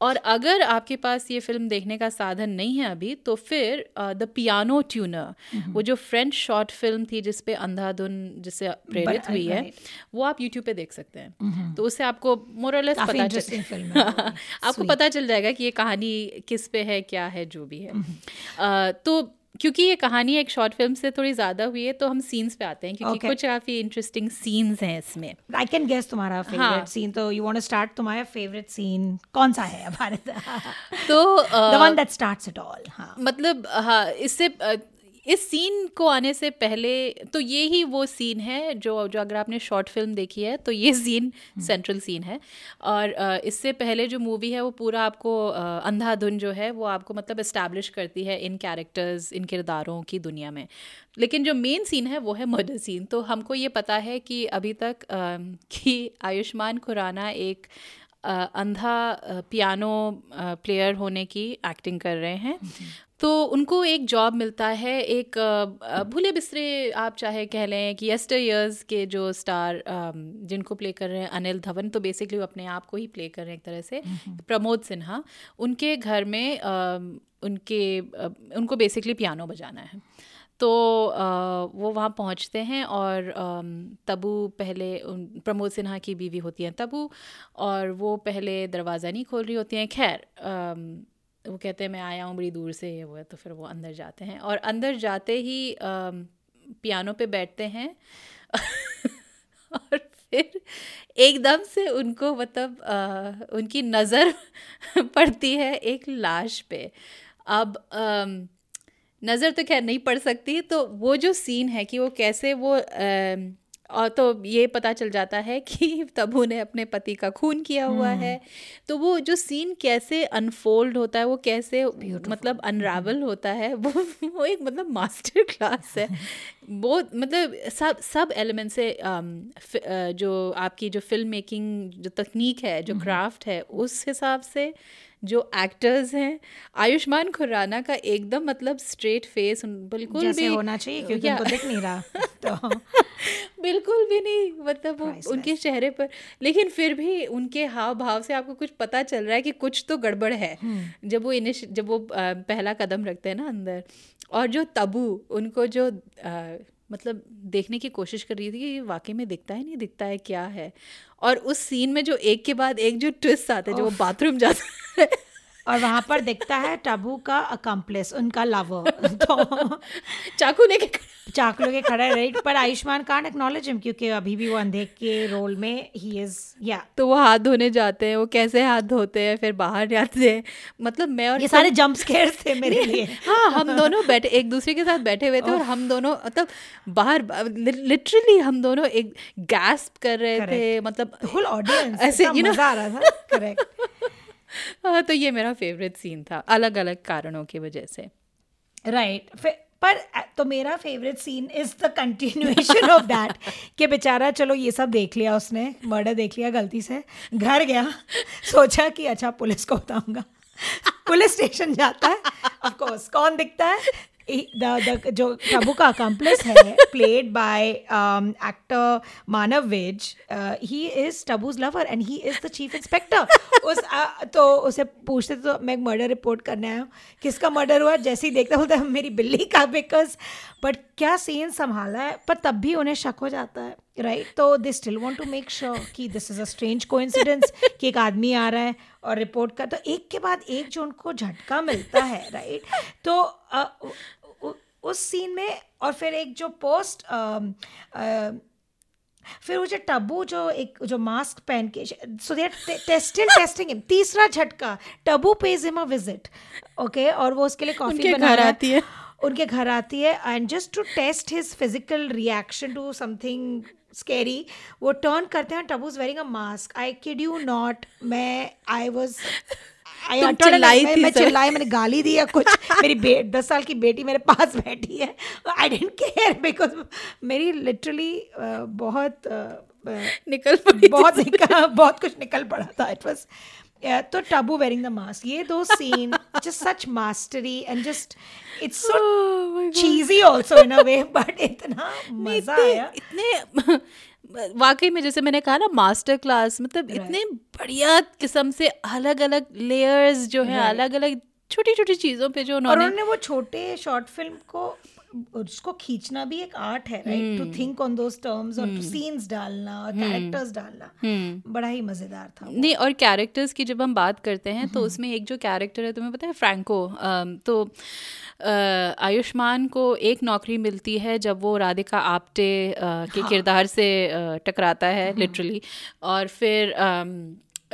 और अगर आपके पास ये फ़िल्म देखने का साधन नहीं है अभी तो फिर द पियानो ट्यूनर वो जो फ्रेंच शॉर्ट फ़िल्म थी जिसपे अंधाधुन जिससे प्रेरित हुई है वो आप यूट्यूब पे देख सकते हैं। तो उससे आपको मोरलेस पता चल आपको पता चल जाएगा कि ये कहानी किस पे है क्या है जो भी है। तो क्योंकि ये कहानी एक शॉर्ट फ़िल्म से थोड़ी ज़्यादा हुई है तो हम सीन्स पे आते हैं क्योंकि Okay. कुछ काफ़ी इंटरेस्टिंग सीन्स हैं इसमें आई कैन गेस तुम्हारा हाँ। फेवरेट सीन तो यू वांट टू स्टार्ट तुम्हारा फेवरेट सीन कौन सा है भारत तो the one that starts it all हाँ मतलब हाँ इससे इस सीन को आने से पहले तो ये ही वो सीन है जो जो अगर आपने शॉर्ट फ़िल्म देखी है तो ये सीन सेंट्रल सीन है। और इससे पहले जो मूवी है वो पूरा आपको अंधाधुन जो है वो आपको मतलब इस्टेब्लिश करती है इन कैरेक्टर्स इन किरदारों की दुनिया में। लेकिन जो मेन सीन है वो है मर्डर सीन तो हमको ये पता है कि अभी तक कि आयुष्मान खुराना एक अंधा पियानो प्लेयर होने की एक्टिंग कर रहे हैं। तो उनको एक जॉब मिलता है एक भूले बिसरे आप चाहे कह लें कि यस्टर ईयर्स के जो स्टार जिनको प्ले कर रहे हैं अनिल धवन तो बेसिकली वो अपने आप को ही प्ले कर रहे हैं एक तरह से। प्रमोद सिन्हा उनके घर में उनके उनको बेसिकली पियानो बजाना है। तो वो वहाँ पहुँचते हैं और तबू पहले उन प्रमोद सिन्हा की बीवी होती हैं तबू और वो पहले दरवाज़ा नहीं खोल रही होती हैं। खैर वो कहते हैं मैं आया हूँ बड़ी दूर से ये वो है तो फिर वो अंदर जाते हैं और अंदर जाते ही अम, पियानो पे बैठते हैं और फिर एकदम से उनको मतलब अ, उनकी नज़र पड़ती है एक लाश पे। अब अम, नज़र तो खैर नहीं पड़ सकती तो वो जो सीन है कि वो कैसे वो अम, और तो ये पता चल जाता है कि तबू ने अपने पति का खून किया हुआ है। तो वो जो सीन कैसे अनफोल्ड होता है वो कैसे Beautiful. मतलब अनरावल होता है वो वो एक मतलब मास्टर क्लास है। वो मतलब सब सब एलिमेंट से अ, जो आपकी जो फ़िल्म मेकिंग जो तकनीक है जो क्राफ्ट है उस हिसाब से जो एक्टर्स हैं आयुष्मान खुराना का एकदम मतलब स्ट्रेट फेस बिल्कुल जैसे भी होना चाहिए क्योंकि उनको दिख नहीं रहा तो बिल्कुल भी नहीं मतलब वो उनके चेहरे पर लेकिन फिर भी उनके हाव भाव से आपको कुछ पता चल रहा है कि कुछ तो गड़बड़ है हम्म। जब वो इनिश जब वो पहला कदम रखते हैं ना अंदर और जो तबू उनको जो मतलब देखने की कोशिश कर रही थी कि ये वाकई में दिखता है नहीं दिखता है क्या है? और उस सीन में जो एक के बाद एक जो ट्विस्ट आते हैं जो वो बाथरूम जाता है और वहाँ पर दिखता है टबू का अकम्प्लेस उनका लवर तो चाकू लेके चाकू के खड़ा है राइट पर आयुष्मान कांट एक्नॉलेज हिम क्योंकि अभी भी वो अंधे के रोल में ही इज़ या तो वो हाथ धोने जाते हैं वो कैसे हाथ धोते हैं फिर बाहर जाते हैं। मतलब मैं और ये सारे जंप स्केयर्स थे मेरे लिए। हाँ हम दोनों बैठे एक दूसरे के साथ बैठे हुए थे और हम दोनों मतलब बाहर लिटरली हम दोनों एक गैस्प कर रहे थे मतलब होल ऑडियंस ऐसे, आ रहा था। करेक्ट तो ये मेरा फेवरेट सीन था अलग अलग कारणों की वजह से। Right right. पर तो मेरा favourite scene is the continuation of that कि बेचारा चलो ये सब देख लिया उसने मर्डर देख लिया गलती से घर गया सोचा कि अच्छा पुलिस को बताऊँगा। पुलिस स्टेशन जाता है ऑफ़ कोर्स कौन दिखता है? द जो टबू का अकम्प्लिस है played by actor Manav Vij he is Tabu's lover and he is the chief inspector उस तो उसे पूछते तो मैं मर्डर रिपोर्ट करने आया हूँ। किसका मर्डर हुआ? जैसे ही देखता बोलता मेरी बिल्ली का बिकॉज़ बट क्या सीन संभाला है? पर तब भी उन्हें शक हो जाता है राइट तो they still want to make sure कि this is a strange coincidence कि एक आदमी आ रहा है और रिपोर्ट कर तो एक के बाद एक जो उनको झटका मिलता है राइट तो उ- उ- उस सीन में और फिर एक जो पोस्ट फिर वो जो टबू जो एक जो मास्क पहन के so they testing testing him तीसरा झटका Tabu pays him a visit okay और वो उसके लिए कॉफ़ी बना रहा आती है। उनके घर आती है and just to test his physical reaction to something scary वो टर्न करते हैं Tabu's wearing a mask I kid you not मैं आई वॉज़ आई तुम uttered a- चिल्लाई मैं मैं चिल्लाई मैंने गाली दी या कुछ। मेरी बे दस साल की बेटी मेरे पास बैठी है। आई डेंट केयर बिकॉज़ मेरी लिटरली बहुत uh, uh, निकल पड़ी बहुत निकल बहुत कुछ निकल पड़ा था। इट वाज तो टबू वेयरिंग द मास्क ये दो scene just such mastery and just it's so Oh cheesy also in a way but इतना मज़ा आया इतने वाकई में जैसे मैंने कहा ना मास्टर क्लास मतलब right. इतने बढ़िया किस्म से अलग अलग लेयर्स जो है right. अलग अलग छोटी छोटी चीज़ों पे जो और उन्होंने उन्होंने वो छोटे शॉर्ट फ़िल्म को उसको खींचना भी एक आर्ट है right to think on those terms और सीन्स डालना और कैरेक्टर्स डालना बड़ा ही मज़ेदार था नहीं और कैरेक्टर्स की जब हम बात करते हैं तो उसमें एक जो कैरेक्टर है तुम्हें पता है फ्रैंको तो आयुष्मान को एक नौकरी मिलती है जब वो राधिका आप्टे के किरदार से टकराता है लिटरली और फिर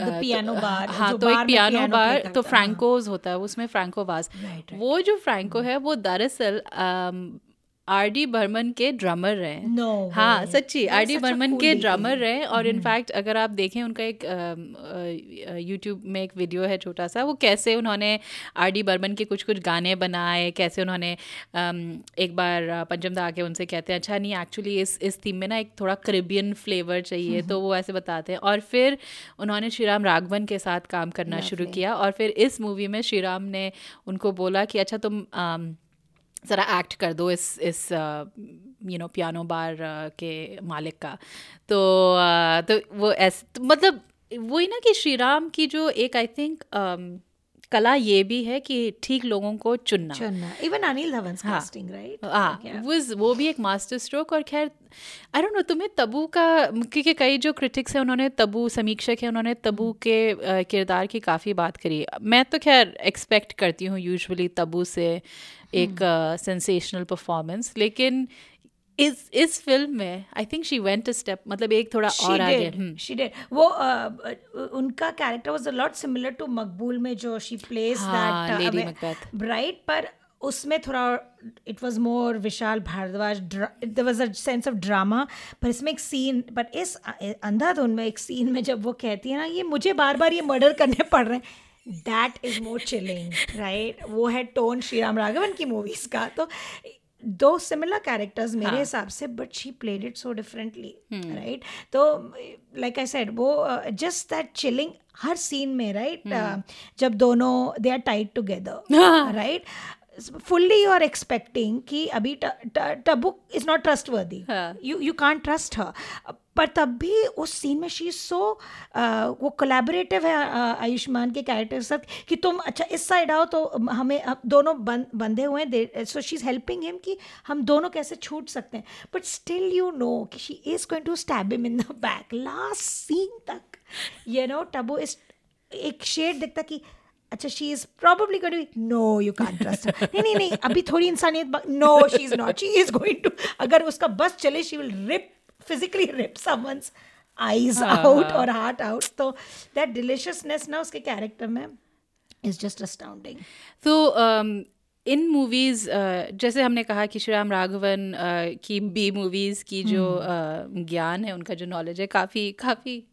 The piano तो- bar, हाँ तो एक पियानो बार तो। फ्रैंकोज होता है उसमें फ्रैंको वाज. वो जो फ्रैंको है वो दरअसल आर डी बर्मन के ड्रमर रहे हैं। No हाँ सच्ची आर डी बर्मन के. ड्रमर रहे और इनफैक्ट अगर आप देखें उनका एक यूट्यूब में एक वीडियो है छोटा सा वो कैसे उन्होंने आर डी बर्मन के कुछ कुछ गाने बनाए कैसे उन्होंने एक बार पंचम दा आके उनसे कहते हैं अच्छा नहीं एक्चुअली इस इस थीम में ना एक थोड़ा करिबियन फ्लेवर चाहिए। तो वो ऐसे बताते हैं। और फिर उन्होंने श्रीराम राघवन के साथ काम करना शुरू किया और फिर इस मूवी में श्रीराम ने उनको बोला कि अच्छा तुम ज़रा एक्ट कर दो इस इस यू नो पियानो बार के मालिक का। तो तो वो ऐसे तो मतलब वही ना कि श्री राम की जो एक आई थिंक कला ये भी है कि ठीक लोगों को चुनना। चुनना। इवन अनिल धवन्स हाँ। कास्टिंग राइट हाँ वो वो भी एक मास्टर स्ट्रोक और खैर आई डोंट नो तुम्हें तबू का क्योंकि कई जो क्रिटिक्स हैं उन्होंने तबू समीक्षक हैं उन्होंने तबू के किरदार की काफ़ी बात करी। मैं तो खैर एक्सपेक्ट करती हूँ यूजुअली तबू से एक सेंसेशनल परफॉर्मेंस लेकिन इस इस फ़िल्म में I think she went a step मतलब एक थोड़ा she और आगे did, हम्म, she did. वो uh, उनका character was a lot similar to Maqbool में जो she plays that Lady Macbeth. Right पर उसमें थोड़ा it was more Vishal Bhardwaj there was a sense of drama पर इसमें एक सीन पर इस अंधाधुन में एक सीन में जब वो कहती है ना ये मुझे बार बार ये मर्डर करने पड़ रहे हैं that is more chilling right वो है टोन श्री राम राघवन की मूवीज़ का तो दो सिमिलर कैरेक्टर्स मेरे हिसाब से but she played it so differently right तो लाइक आई सेड वो just that chilling her scene में राइट जब दोनों they are tight together right fully you are expecting कि अभी टबुक इज़ नॉट ट्रस्ट वर्दी हाँ. You you can't trust her पर तब भी उस सीन में शी सो वो कोलैबोरेटिव है uh, आयुष्मान के कैरेक्टर के साथ कि तुम अच्छा इस साइड आओ तो हमें दोनों बन, बंधे हुए हैं so she is helping him कि हम दोनों कैसे छूट सकते हैं। बट स्टिल यू नो कि she is going to stab him in the back last scene तक यू नो टबो इस एक शेड दिखता कि अच्छा she is probably going to no you can't trust नहीं नहीं नहीं अभी थोड़ी इंसानियत no she is not she is going to अगर उसका बस चले she will rip physically rip someone's eyes out और हार्ट आउट तो दैट डिलिशियसनेस ना उसके कैरेक्टर में इज़ जस्ट अस्टाउंडिंग तो इन मूवीज़ जैसे हमने कहा कि श्री राम राघवन की बी मूवीज़ की जो hmm. ज्ञान है उनका जो नॉलेज है काफ़ी काफ़ी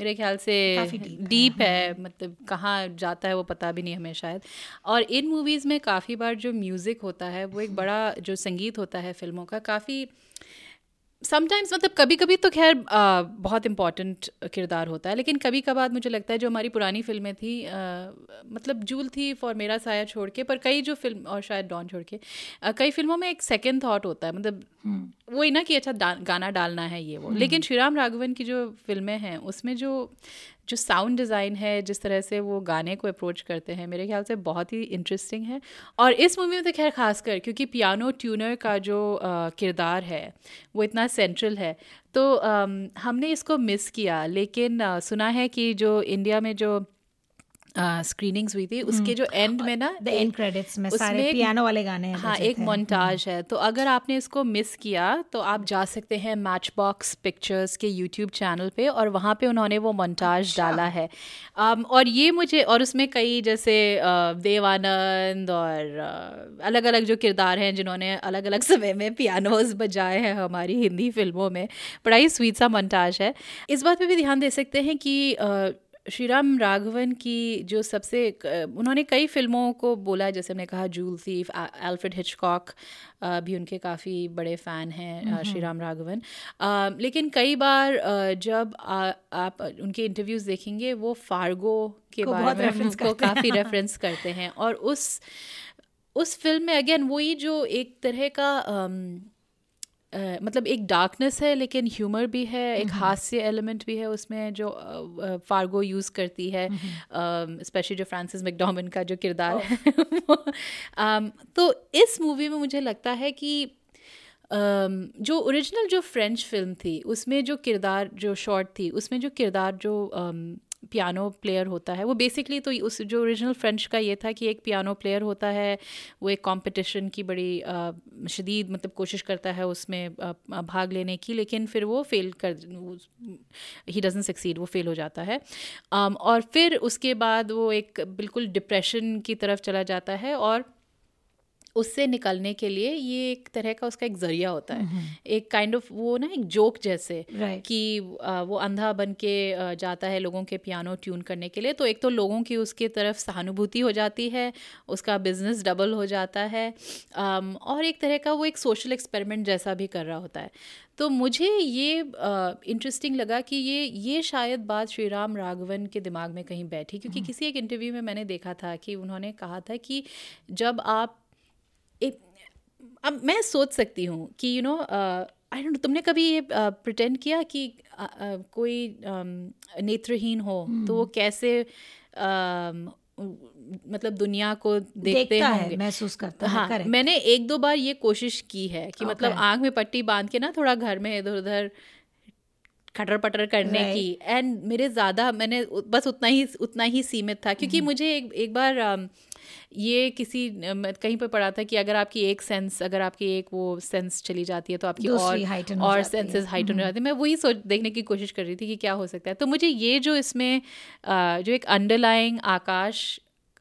मेरे ख्याल से डीप है, है मतलब कहाँ जाता है वो पता भी नहीं हमें शायद। और इन मूवीज़ में काफ़ी बार जो म्यूज़िक होता है वो एक बड़ा जो संगीत होता है फ़िल्मों का काफ़ी समटाइम्स मतलब कभी कभी तो खैर बहुत इंपॉर्टेंट किरदार होता है लेकिन कभी कभार मुझे लगता है जो हमारी पुरानी फ़िल्में थी आ, मतलब जूल थी फॉर मेरा साया छोड़ के पर कई जो फ़िल्म और शायद डॉन छोड़ के आ, कई फ़िल्मों में एक सेकेंड थाट होता है मतलब hmm. वही ना कि अच्छा गाना डालना है ये वो hmm. लेकिन श्री राम राघवन की जो फ़िल्में हैं उसमें जो जो साउंड डिज़ाइन है जिस तरह से वो गाने को अप्रोच करते हैं मेरे ख्याल से बहुत ही इंटरेस्टिंग है। और इस मूवी में तो खैर खासकर क्योंकि पियानो ट्यूनर का जो किरदार है वो इतना सेंट्रल है। तो आ, हमने इसको मिस किया लेकिन आ, सुना है कि जो इंडिया में जो स्क्रीनिंग्स हुई थी। उसके जो एंड में ना द एंड क्रेडिट्स में सारे पियानो वाले गाने हैं हाँ एक मोन्टाज है। तो अगर आपने इसको मिस किया तो आप जा सकते हैं मैच बॉक्स पिक्चर्स के यूट्यूब चैनल पे और वहाँ पे उन्होंने वो मोन्टाज अच्छा। डाला है। um, और ये मुझे और उसमें कई जैसे देवानंद और अलग अलग जो किरदार हैं जिन्होंने अलग अलग समय में पियानोज बजाए हैं हमारी हिंदी फ़िल्मों में बड़ा ही स्वीट सा मोन्टाज है। इस बात पर भी ध्यान दे सकते हैं कि श्री राम राघवन की जो सबसे उन्होंने कई फ़िल्मों को बोला जैसे हमने कहा जूल थीफ एल्फ्रेड हिचकॉक भी उनके काफ़ी बड़े फ़ैन हैं श्री राम राघवन। लेकिन कई बार जब आ, आप उनके इंटरव्यूज़ देखेंगे वो फार्गो के बारे में उनको काफ़ी रेफरेंस करते हैं। और उस उस फ़िल्म में अगेन वही जो एक तरह का Uh, मतलब एक डार्कनेस है लेकिन ह्यूमर भी है एक हास्य एलिमेंट भी है उसमें जो फार्गो uh, यूज़ करती है स्पेशली um, जो फ्रांसिस मैकडोमन का जो किरदार है। um, तो इस मूवी में मुझे लगता है कि um, जो ओरिजिनल जो फ्रेंच फ़िल्म थी उसमें जो किरदार जो शॉर्ट थी उसमें जो किरदार जो um, पियानो प्लेयर होता है। वो बेसिकली तो उस जो ओरिजिनल फ्रेंच का ये था कि एक पियानो प्लेयर होता है, वो एक कंपटीशन की बड़ी शदीद मतलब कोशिश करता है उसमें भाग लेने की, लेकिन फिर वो फेल कर ही डजन सक्सीड वो फेल हो जाता है। और फिर उसके बाद वो एक बिल्कुल डिप्रेशन की तरफ़ चला जाता है और उससे निकलने के लिए ये एक तरह का उसका एक ज़रिया होता है हम्म। एक काइंड kind ऑफ़ of वो ना एक जोक जैसे right. कि वो अंधा बन के जाता है लोगों के पियानो ट्यून करने के लिए तो एक तो लोगों की उसकी तरफ़ सहानुभूति हो जाती है उसका बिज़नेस डबल हो जाता है और एक तरह का वो एक सोशल एक्सपेरिमेंट जैसा भी कर रहा होता है तो मुझे ये इंटरेस्टिंग लगा कि ये ये शायद बात श्री राम राघवन के दिमाग में कहीं बैठी क्योंकि हम्म। किसी एक इंटरव्यू में मैंने देखा था कि उन्होंने कहा था कि जब आप अब मैं सोच सकती हूँ कि यू नो आई डोंट तुमने कभी ये प्रिटेंड uh, किया कि uh, uh, कोई um, नेत्रहीन हो hmm. तो वो। कैसे uh, मतलब दुनिया को देखते होंगे महसूस करता हाँ है, मैंने एक दो बार ये कोशिश की है कि okay. मतलब आँख में पट्टी बाँध के ना थोड़ा घर में इधर उधर खटर पटर करने right. की। एंड मेरे ज़्यादा मैंने बस उतना ही उतना ही सीमित था। क्योंकि mm-hmm. मुझे एक एक बार ये किसी कहीं पर पढ़ा था कि अगर आपकी एक सेंस अगर आपकी एक वो सेंस चली जाती है तो आपकी और और सेंसेस हाइट हो। जाती है। मैं वही सोच देखने की कोशिश कर रही थी कि क्या हो सकता है। तो मुझे ये जो इसमें जो एक अंडरलाइंग आकाश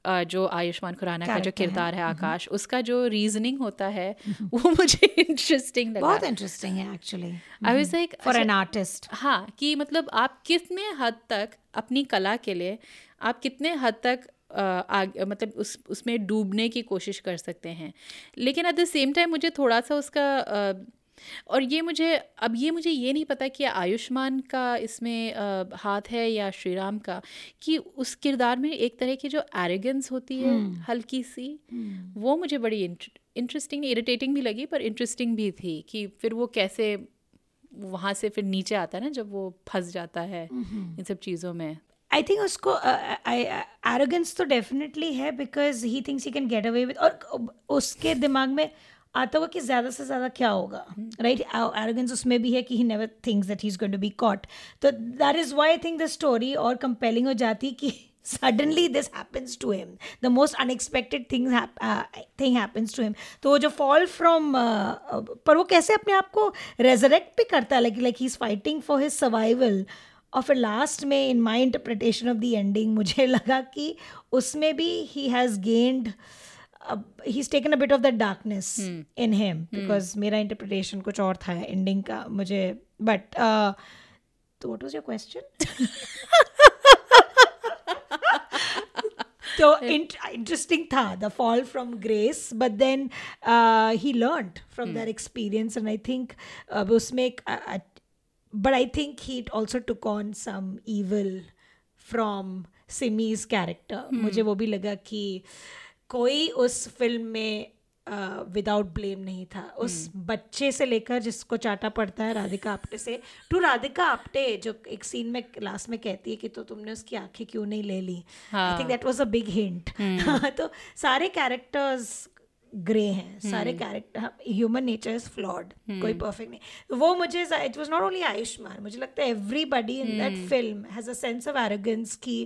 जो आयुष्मान खुराना का जो किरदार है आकाश उसका जो रीजनिंग होता है वो मुझे इंटरेस्टिंग लगा। बहुत इंटरेस्टिंग है actually I was like for an artist हाँ कि मतलब आप कितने हद तक अपनी कला के लिए आप कितने हद तक आग मतलब उस उसमें डूबने की कोशिश कर सकते हैं। लेकिन एट द सेम टाइम मुझे थोड़ा सा उसका और ये मुझे अब ये मुझे ये नहीं पता कि आयुष्मान का इसमें हाथ है या श्री राम का कि उस किरदार में एक तरह की जो एरेगेंस होती है hmm. हल्की सी hmm. वो मुझे बड़ी इंटरेस्टिंग इरिटेटिंग भी लगी पर इंटरेस्टिंग भी थी कि फिर वो कैसे वहाँ से फिर नीचे आता है ना जब वो फंस जाता है इन सब चीज़ों में आई थिंक उसको एरोगेंस तो डेफिनेटली है because he thinks he can get away with और उसके दिमाग में आता हुआ कि ज़्यादा से ज़्यादा क्या होगा राइट एरोगेंस उसमें भी है कि he never thinks that he is going to be caught तो that is why I think the story और कंपेलिंग हो जाती कि suddenly this happens to him the most unexpected things thing uh, to him तो वो जो fall from uh, uh, पर वो कैसे अपने आप को रेजरेक्ट भी करता है? Like he is fighting for his survival और फिर लास्ट में in my interpretation of the ending मुझे लगा कि उसमें भी he has gained he is taken a bit of the darkness in him because मेरा इंटरप्रिटेशन कुछ और था एंडिंग का मुझे बट तो व्हाट वाज योर क्वेश्चन तो इंटरेस्टिंग था the fall from grace but then he learn from that experience and I think उसमें एक but I think he also took on some evil from Simi's character मुझे वो भी लगा कि कोई उस फ़िल्म में विदाउट uh, ब्लेम नहीं था। उस बच्चे से लेकर जिसको चाटा पड़ता है राधिका आप्टे से टू राधिका आप्टे जो एक सीन में लास्ट में कहती है कि तो तुमने उसकी आँखें क्यों नहीं ले ली? I think that was a big hint तो सारे कैरेक्टर्स ग्रे हैं। hmm. सारे character human nature is flawed कोई परफेक्ट नहीं। वो मुझे it was not only Ayushmann मुझे लगता है everybody in that film has a sense of arrogance की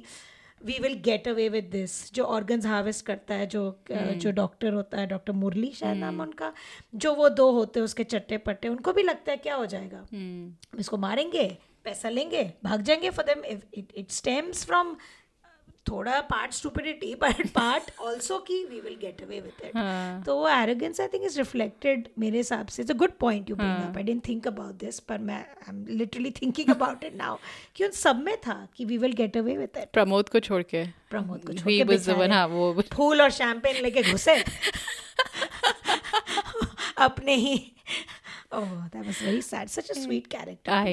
we will get away with this जो ऑर्गन्स हार्वेस्ट करता है जो जो डॉक्टर होता है डॉक्टर मुरली शायद नाम उनका जो वो दो होते हैं उसके चट्टे पट्टे उनको भी लगता है क्या हो जाएगा। इसको मारेंगे पैसा लेंगे भाग जाएँगे for them it stems from थोड़ा part stupidity but part also की we will get away with it तो वो arrogance I think is reflected मेरे हिसाब से. It's a good point you bring up I don't think about this पर मैं I am literally thinking about it now कि उन सब में था कि we will get away with it Pramod को छोड़ के। प्रमोद को छोड़ के हाँ, वो। फूल और शैंपेन लेके घुसे। अपने ही।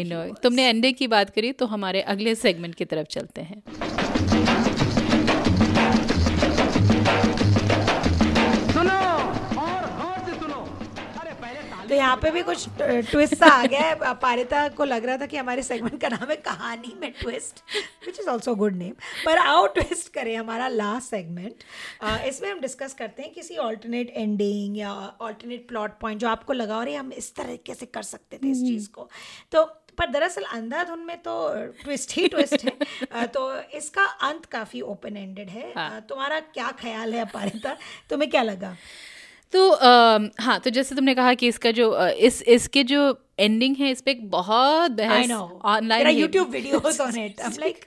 नो तुमने अंडे की बात करी तो हमारे अगले सेगमेंट की तरफ़ चलते हैं। यहाँ पे भी कुछ ट्विस्ट सा आ गया है। पारिता को लग रहा था कि हमारे सेगमेंट का नाम है कहानी में twist which is also good name पर आओ ट्विस्ट करें हमारा लास्ट सेगमेंट इसमें हम डिस्कस करते हैं किसी ऑल्टरनेट एंडिंग या ऑल्टरनेट प्लॉट पॉइंट जो आपको लगा और हम इस तरीके से कर सकते थे इस चीज़ को। तो पर दरअसल अंधाधुन में तो ट्विस्ट ही ट्विस्ट है। तो इसका अंत काफ़ी ओपन एंडेड है। हाँ. तुम्हारा क्या ख्याल है अपारिता तुम्हें क्या लगा? तो आ, हाँ तो जैसे तुमने कहा कि इसका जो इस इसके जो एंडिंग है इस पे एक बहुत बहस online YouTube videos on it I am like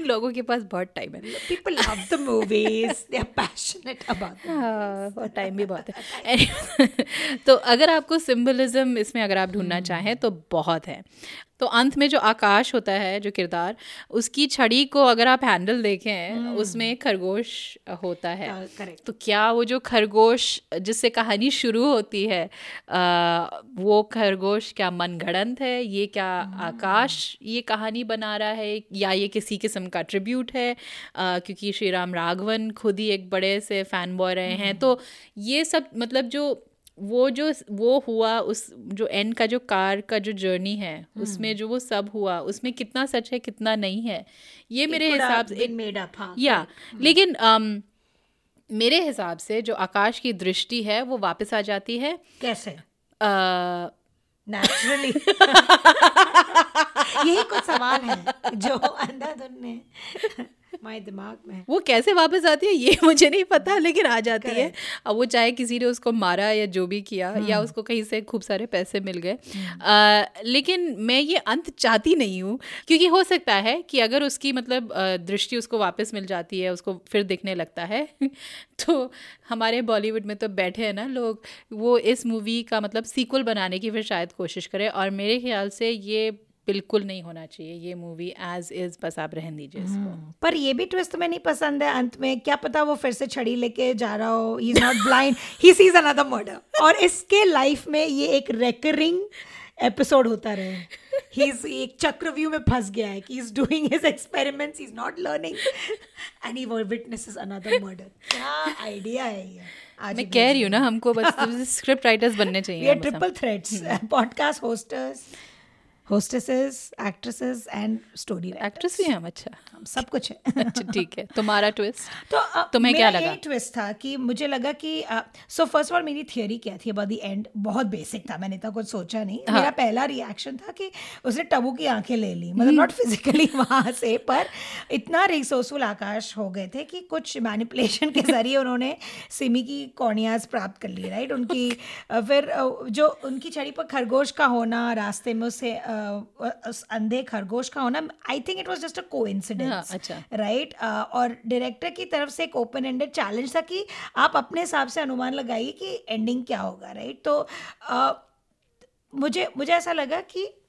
लोगों के पास बहुत टाइम है। People love the movies they are passionate about और टाइम भी बहुत है। तो अगर आपको सिंबलिज्म इसमें अगर आप ढूंढना चाहें तो बहुत है। तो अंत में जो आकाश होता है जो किरदार उसकी छड़ी को अगर आप हैंडल देखें उसमें खरगोश होता है। तो क्या वो जो खरगोश जिससे कहानी शुरू होती है आ, वो खरगोश क्या मनगढ़ंत है? ये क्या आकाश ये कहानी बना रहा है? या ये किसी किस्म का ट्रिब्यूट है? आ, क्योंकि श्री राम राघवन खुद ही एक बड़े से फ़ैन बॉय रहे हैं। तो ये सब मतलब जो वो जो वो हुआ उस जो एंड का जो कार का जो जर्नी है उसमें जो वो सब हुआ उसमें कितना सच है कितना नहीं है ये मेरे हिसाब से मेड अप हाँ या लेकिन um, मेरे हिसाब से जो आकाश की दृष्टि है वो वापस आ जाती है। कैसे? नेचुरली यही कुछ सवाल है जो अंधाधुन ने हमारे दिमाग में वो कैसे वापस आती है ये मुझे नहीं पता लेकिन आ जाती है। अब वो चाहे किसी ने उसको मारा या जो भी किया या उसको कहीं से खूब सारे पैसे मिल गए। लेकिन मैं ये अंत चाहती नहीं हूँ क्योंकि हो सकता है कि अगर उसकी मतलब दृष्टि उसको वापस मिल जाती है उसको फिर दिखने लगता है तो हमारे बॉलीवुड में तो बैठे हैं ना लोग वो इस मूवी का मतलब सीक्वल बनाने की फिर शायद कोशिश करें। और मेरे ख्याल से ये बिल्कुल नहीं होना चाहिए ये मूवी एज इज़ बस आप रहन दीजिए इसको। पर ये भी ट्विस्ट में नहीं पसंद है अंत में। क्या पता वो फिर से छड़ी लेके जा रहा हो। He is not blind he sees another murder और इसके लाइफ में ये एक रेकरिंग एपिसोड होता रहे। ही इज़ एक चक्रव्यूह में फंस गया है कि is doing his experiments he is not learning and he witnesses another murder क्या आइडिया है ये? आज मैं कह रही हूँ ना हमको बस स्क्रिप्ट राइटर्स बनने चाहिए triple threads podcast hosters hostesses actresses and story actress भी हम अच्छा। हम सब कुछ है। अच्छा ठीक है। तुम्हारा ट्विस्ट तो अ, तुम्हें क्या लगा? ट्विस्ट था कि मुझे लगा कि सो फ़र्स्ट ऑफ़ ऑल मेरी थियोरी क्या थी अबाउट द एंड बहुत बेसिक था मैंने तो कुछ सोचा नहीं। हाँ। मेरा पहला रिएक्शन था कि उसने टबू की आँखें ले ली। मतलब नॉट फिजिकली वहाँ से पर इतना रिसोर्सफुल आकाश हो गए थे कि कुछ मैनिपुलेशन के ज़रिए उन्होंने सिमी की कॉर्नियाज प्राप्त कर ली राइट उनकी फिर जो उनकी छड़ी पर खरगोश का होना रास्ते में उस अंधे खरगोश का होना I think it was just a coincident. Right और डायरेक्टर की तरफ़ से एक ओपन एंडेड चैलेंज था कि आप अपने हिसाब से अनुमान लगाइए कि एंडिंग क्या होगा राइट right? तो uh, मुझे मुझे ऐसा लगा कि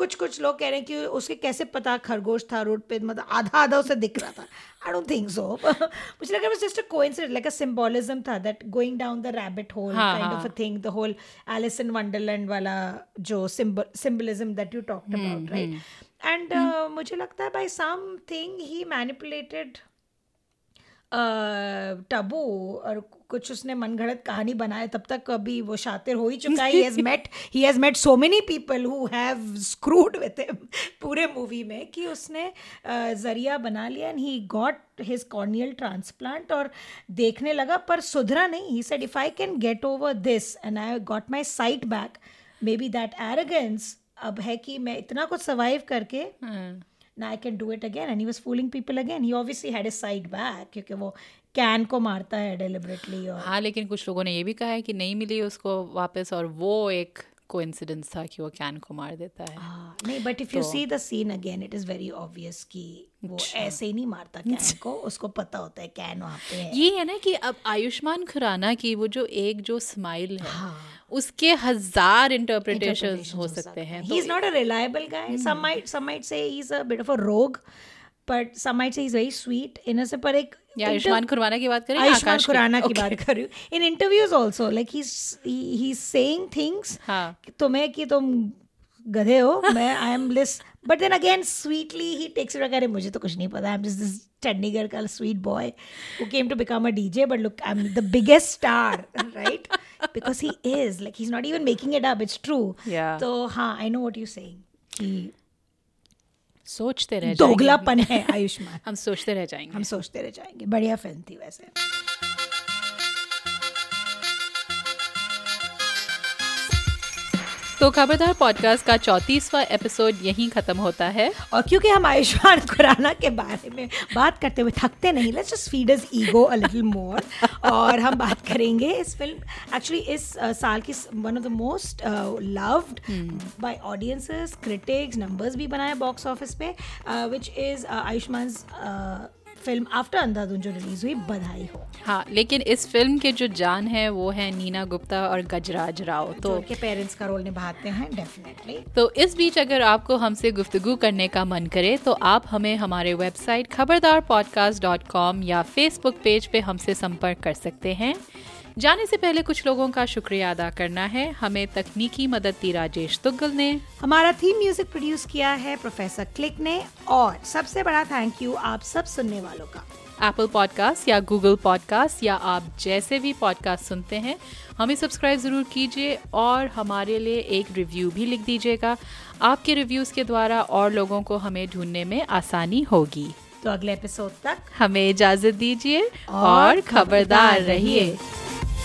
कुछ कुछ लोग कह रहे हैं कि उसके कैसे पता खरगोश था रोड पे मतलब आधा आधा उसे दिख रहा था। आई डोंट थिंक सो मुझे लगा just a coincidence like a symbolism था that going down the rabbit hole हाँ, काइंड ऑफ़ हाँ। A thing the whole Alice in Wonderland वाला जो symbolism that you talked about right and मुझे लगता है by something he manipulated Tabu और कुछ उसने मनगढ़ंत कहानी बनाए तब तक अभी वो शातिर हो ही चुका है has met he has met so many people who have screwed with him पूरे मूवी में कि उसने ज़रिया बना लिया and he got his corneal transplant और देखने लगा, पर सुधरा नहीं he said if I can get over this and I got my sight back maybe that arrogance अब है कि मैं इतना कुछ सर्वाइव करके हाँ। ना I can do it again and he was fooling people again he obviously had a sight back क्योंकि वो कैन को मारता है डेलिबरेटली और हाँ लेकिन कुछ लोगों ने ये भी कहा है कि नहीं मिली उसको वापस और वो एक कोइंसिडेंस था कि वो कैन को मार देता है हाँ, नहीं but if you see the scene again it is very obvious कि वो ऐसे ही नहीं मारता कैन को उसको पता होता है कैन वहाँ पे है ये है ना कि अब आयुष्मान खुराना की वो जो एक जो स्माइल है हाँ। उसके हज़ार इंटरप्रिटेशन हो सकते हैं ही इज़ तो He's not a reliable guy. Some might some might say he's a bit of a rogue, but some might say he's very sweet. innocent. पर एक या आयुष्मान खुराना की बात करें आयुष्मान खुराना की बात कर। रही हूँ in interviews also like he. Saying things. तुम्हें कि तुम गधे हो मैं I am list but then again sweetly he takes it अरे मुझे तो कुछ नहीं पता। I am just this Chandigarh का sweet boy who came to become a DJ but look I am the biggest star right because he is like he is not even making it up it's true तो हाँ I know what you saying कि सोचते रह जाएँगे। दोगलापन है आयुष्मान। हम सोचते रह जाएँगे। हम सोचते रह जाएँगे। बढ़िया फ़िल्म थी वैसे। तो खबरदार पॉडकास्ट का चौतीसवा एपिसोड यहीं खत्म होता है। और क्योंकि हम आयुष्मान खुराना के बारे में बात करते हुए थकते नहीं let's just feed his ego a little more और हम बात करेंगे इस फ़िल्म एक्चुअली इस uh, साल की one of the most loved by audiences critics numbers भी बनाए बॉक्स ऑफ़िस पे which is Ayushmann film after Andhadhun जो रिलीज़ हुई बधाई हो। हाँ लेकिन इस फ़िल्म के जो जान है वो है नीना गुप्ता और गजराज राव। तो उनके पेरेंट्स का रोल निभाते हैं डेफिनेटली तो इस बीच अगर आपको हमसे गुफ्तगु करने का मन करे तो आप हमें हमारे वेबसाइट खबरदार या फेसबुक पेज पे हमसे संपर्क कर सकते हैं। जाने से पहले कुछ लोगों का शुक्रिया अदा करना है। हमें तकनीकी मदद दी राजेश तुगल ने। हमारा थीम म्यूज़िक प्रोड्यूस किया है प्रोफेसर क्लिक ने और सबसे बड़ा थैंक यू आप सब सुनने वालों का। एप्पल पॉडकास्ट या गूगल पॉडकास्ट या आप जैसे भी पॉडकास्ट सुनते हैं हमें सब्सक्राइब ज़रूर कीजिए और हमारे लिए एक रिव्यू भी लिख दीजिएगा। आपके रिव्यूज़ के द्वारा और लोगों को हमें ढूँढने में आसानी होगी। तो अगले एपिसोड तक हमें इजाज़त दीजिए और खबरदार रहिए।